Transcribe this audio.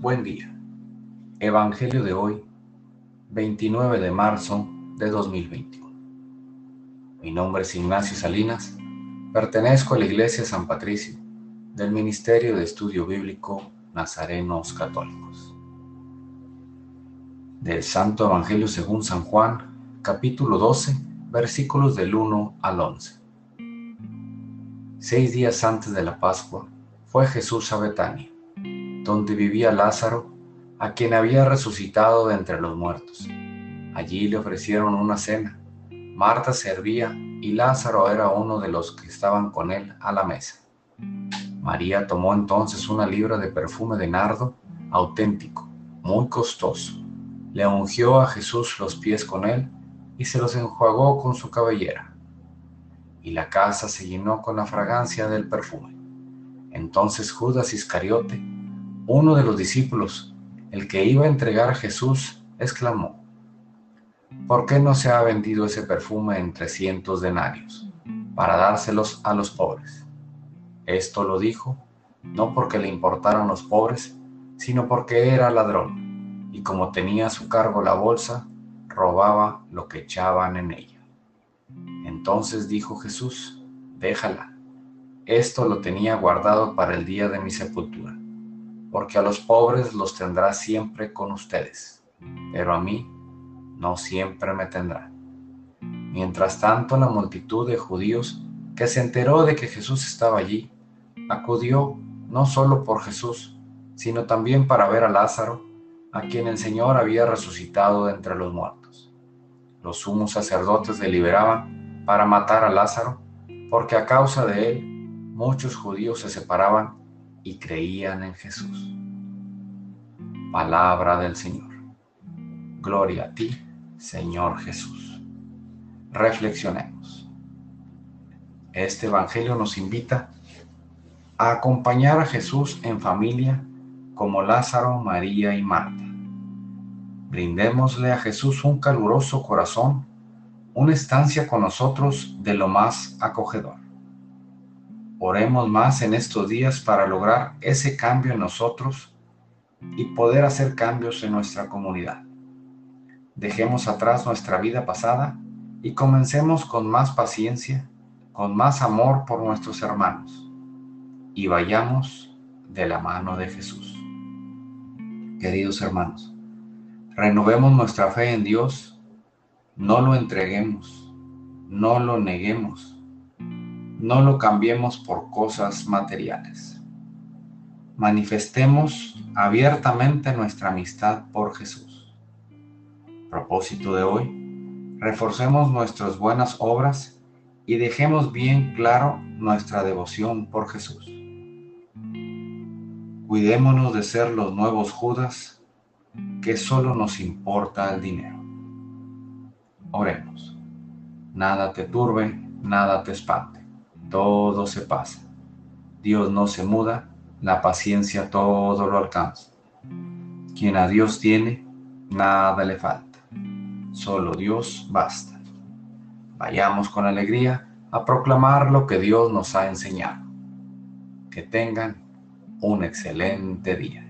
Buen día. Evangelio de hoy, 29 de marzo de 2021. Mi nombre es Ignacio Salinas. Pertenezco a la Iglesia San Patricio del Ministerio de Estudio Bíblico Nazarenos Católicos. Del Santo Evangelio según San Juan, capítulo 12, versículos del 1 al 11. Seis días antes de la Pascua, fue Jesús a Betania donde vivía Lázaro, a quien había resucitado de entre los muertos. Allí le ofrecieron una cena. Marta servía y Lázaro era uno de los que estaban con él a la mesa. María tomó entonces una libra de perfume de nardo auténtico, muy costoso. Le ungió a Jesús los pies con él y se los enjuagó con su cabellera. Y la casa se llenó con la fragancia del perfume. Entonces Judas Iscariote, uno de los discípulos, el que iba a entregar a Jesús, exclamó, ¿por qué no se ha vendido ese perfume en trescientos denarios para dárselos a los pobres? Esto lo dijo no porque le importaran los pobres, sino porque era ladrón, y como tenía a su cargo la bolsa, robaba lo que echaban en ella. Entonces dijo Jesús, déjala, esto lo tenía guardado para el día de mi sepultura porque a los pobres los tendrá siempre con ustedes, pero a mí no siempre me tendrá. Mientras tanto, la multitud de judíos que se enteró de que Jesús estaba allí, acudió no solo por Jesús, sino también para ver a Lázaro, a quien el Señor había resucitado de entre los muertos. Los sumos sacerdotes deliberaban para matar a Lázaro, porque a causa de él muchos judíos se separaban y creían en Jesús. Palabra del Señor. Gloria a ti, Señor Jesús. Reflexionemos. Este Evangelio nos invita a acompañar a Jesús en familia como Lázaro, María y Marta. Brindémosle a Jesús un caluroso corazón, una estancia con nosotros de lo más acogedor. Oremos más en estos días para lograr ese cambio en nosotros y poder hacer cambios en nuestra comunidad. Dejemos atrás nuestra vida pasada y comencemos con más paciencia, con más amor por nuestros hermanos y vayamos de la mano de Jesús. Queridos hermanos, renovemos nuestra fe en Dios, no lo entreguemos, no lo neguemos no lo cambiemos por cosas materiales. Manifestemos abiertamente nuestra amistad por Jesús. Propósito de hoy, reforcemos nuestras buenas obras y dejemos bien claro nuestra devoción por Jesús. Cuidémonos de ser los nuevos Judas que solo nos importa el dinero. Oremos. Nada te turbe, nada te espante todo se pasa. Dios no se muda, la paciencia todo lo alcanza. Quien a Dios tiene, nada le falta. Solo Dios basta. Vayamos con alegría a proclamar lo que Dios nos ha enseñado. Que tengan un excelente día.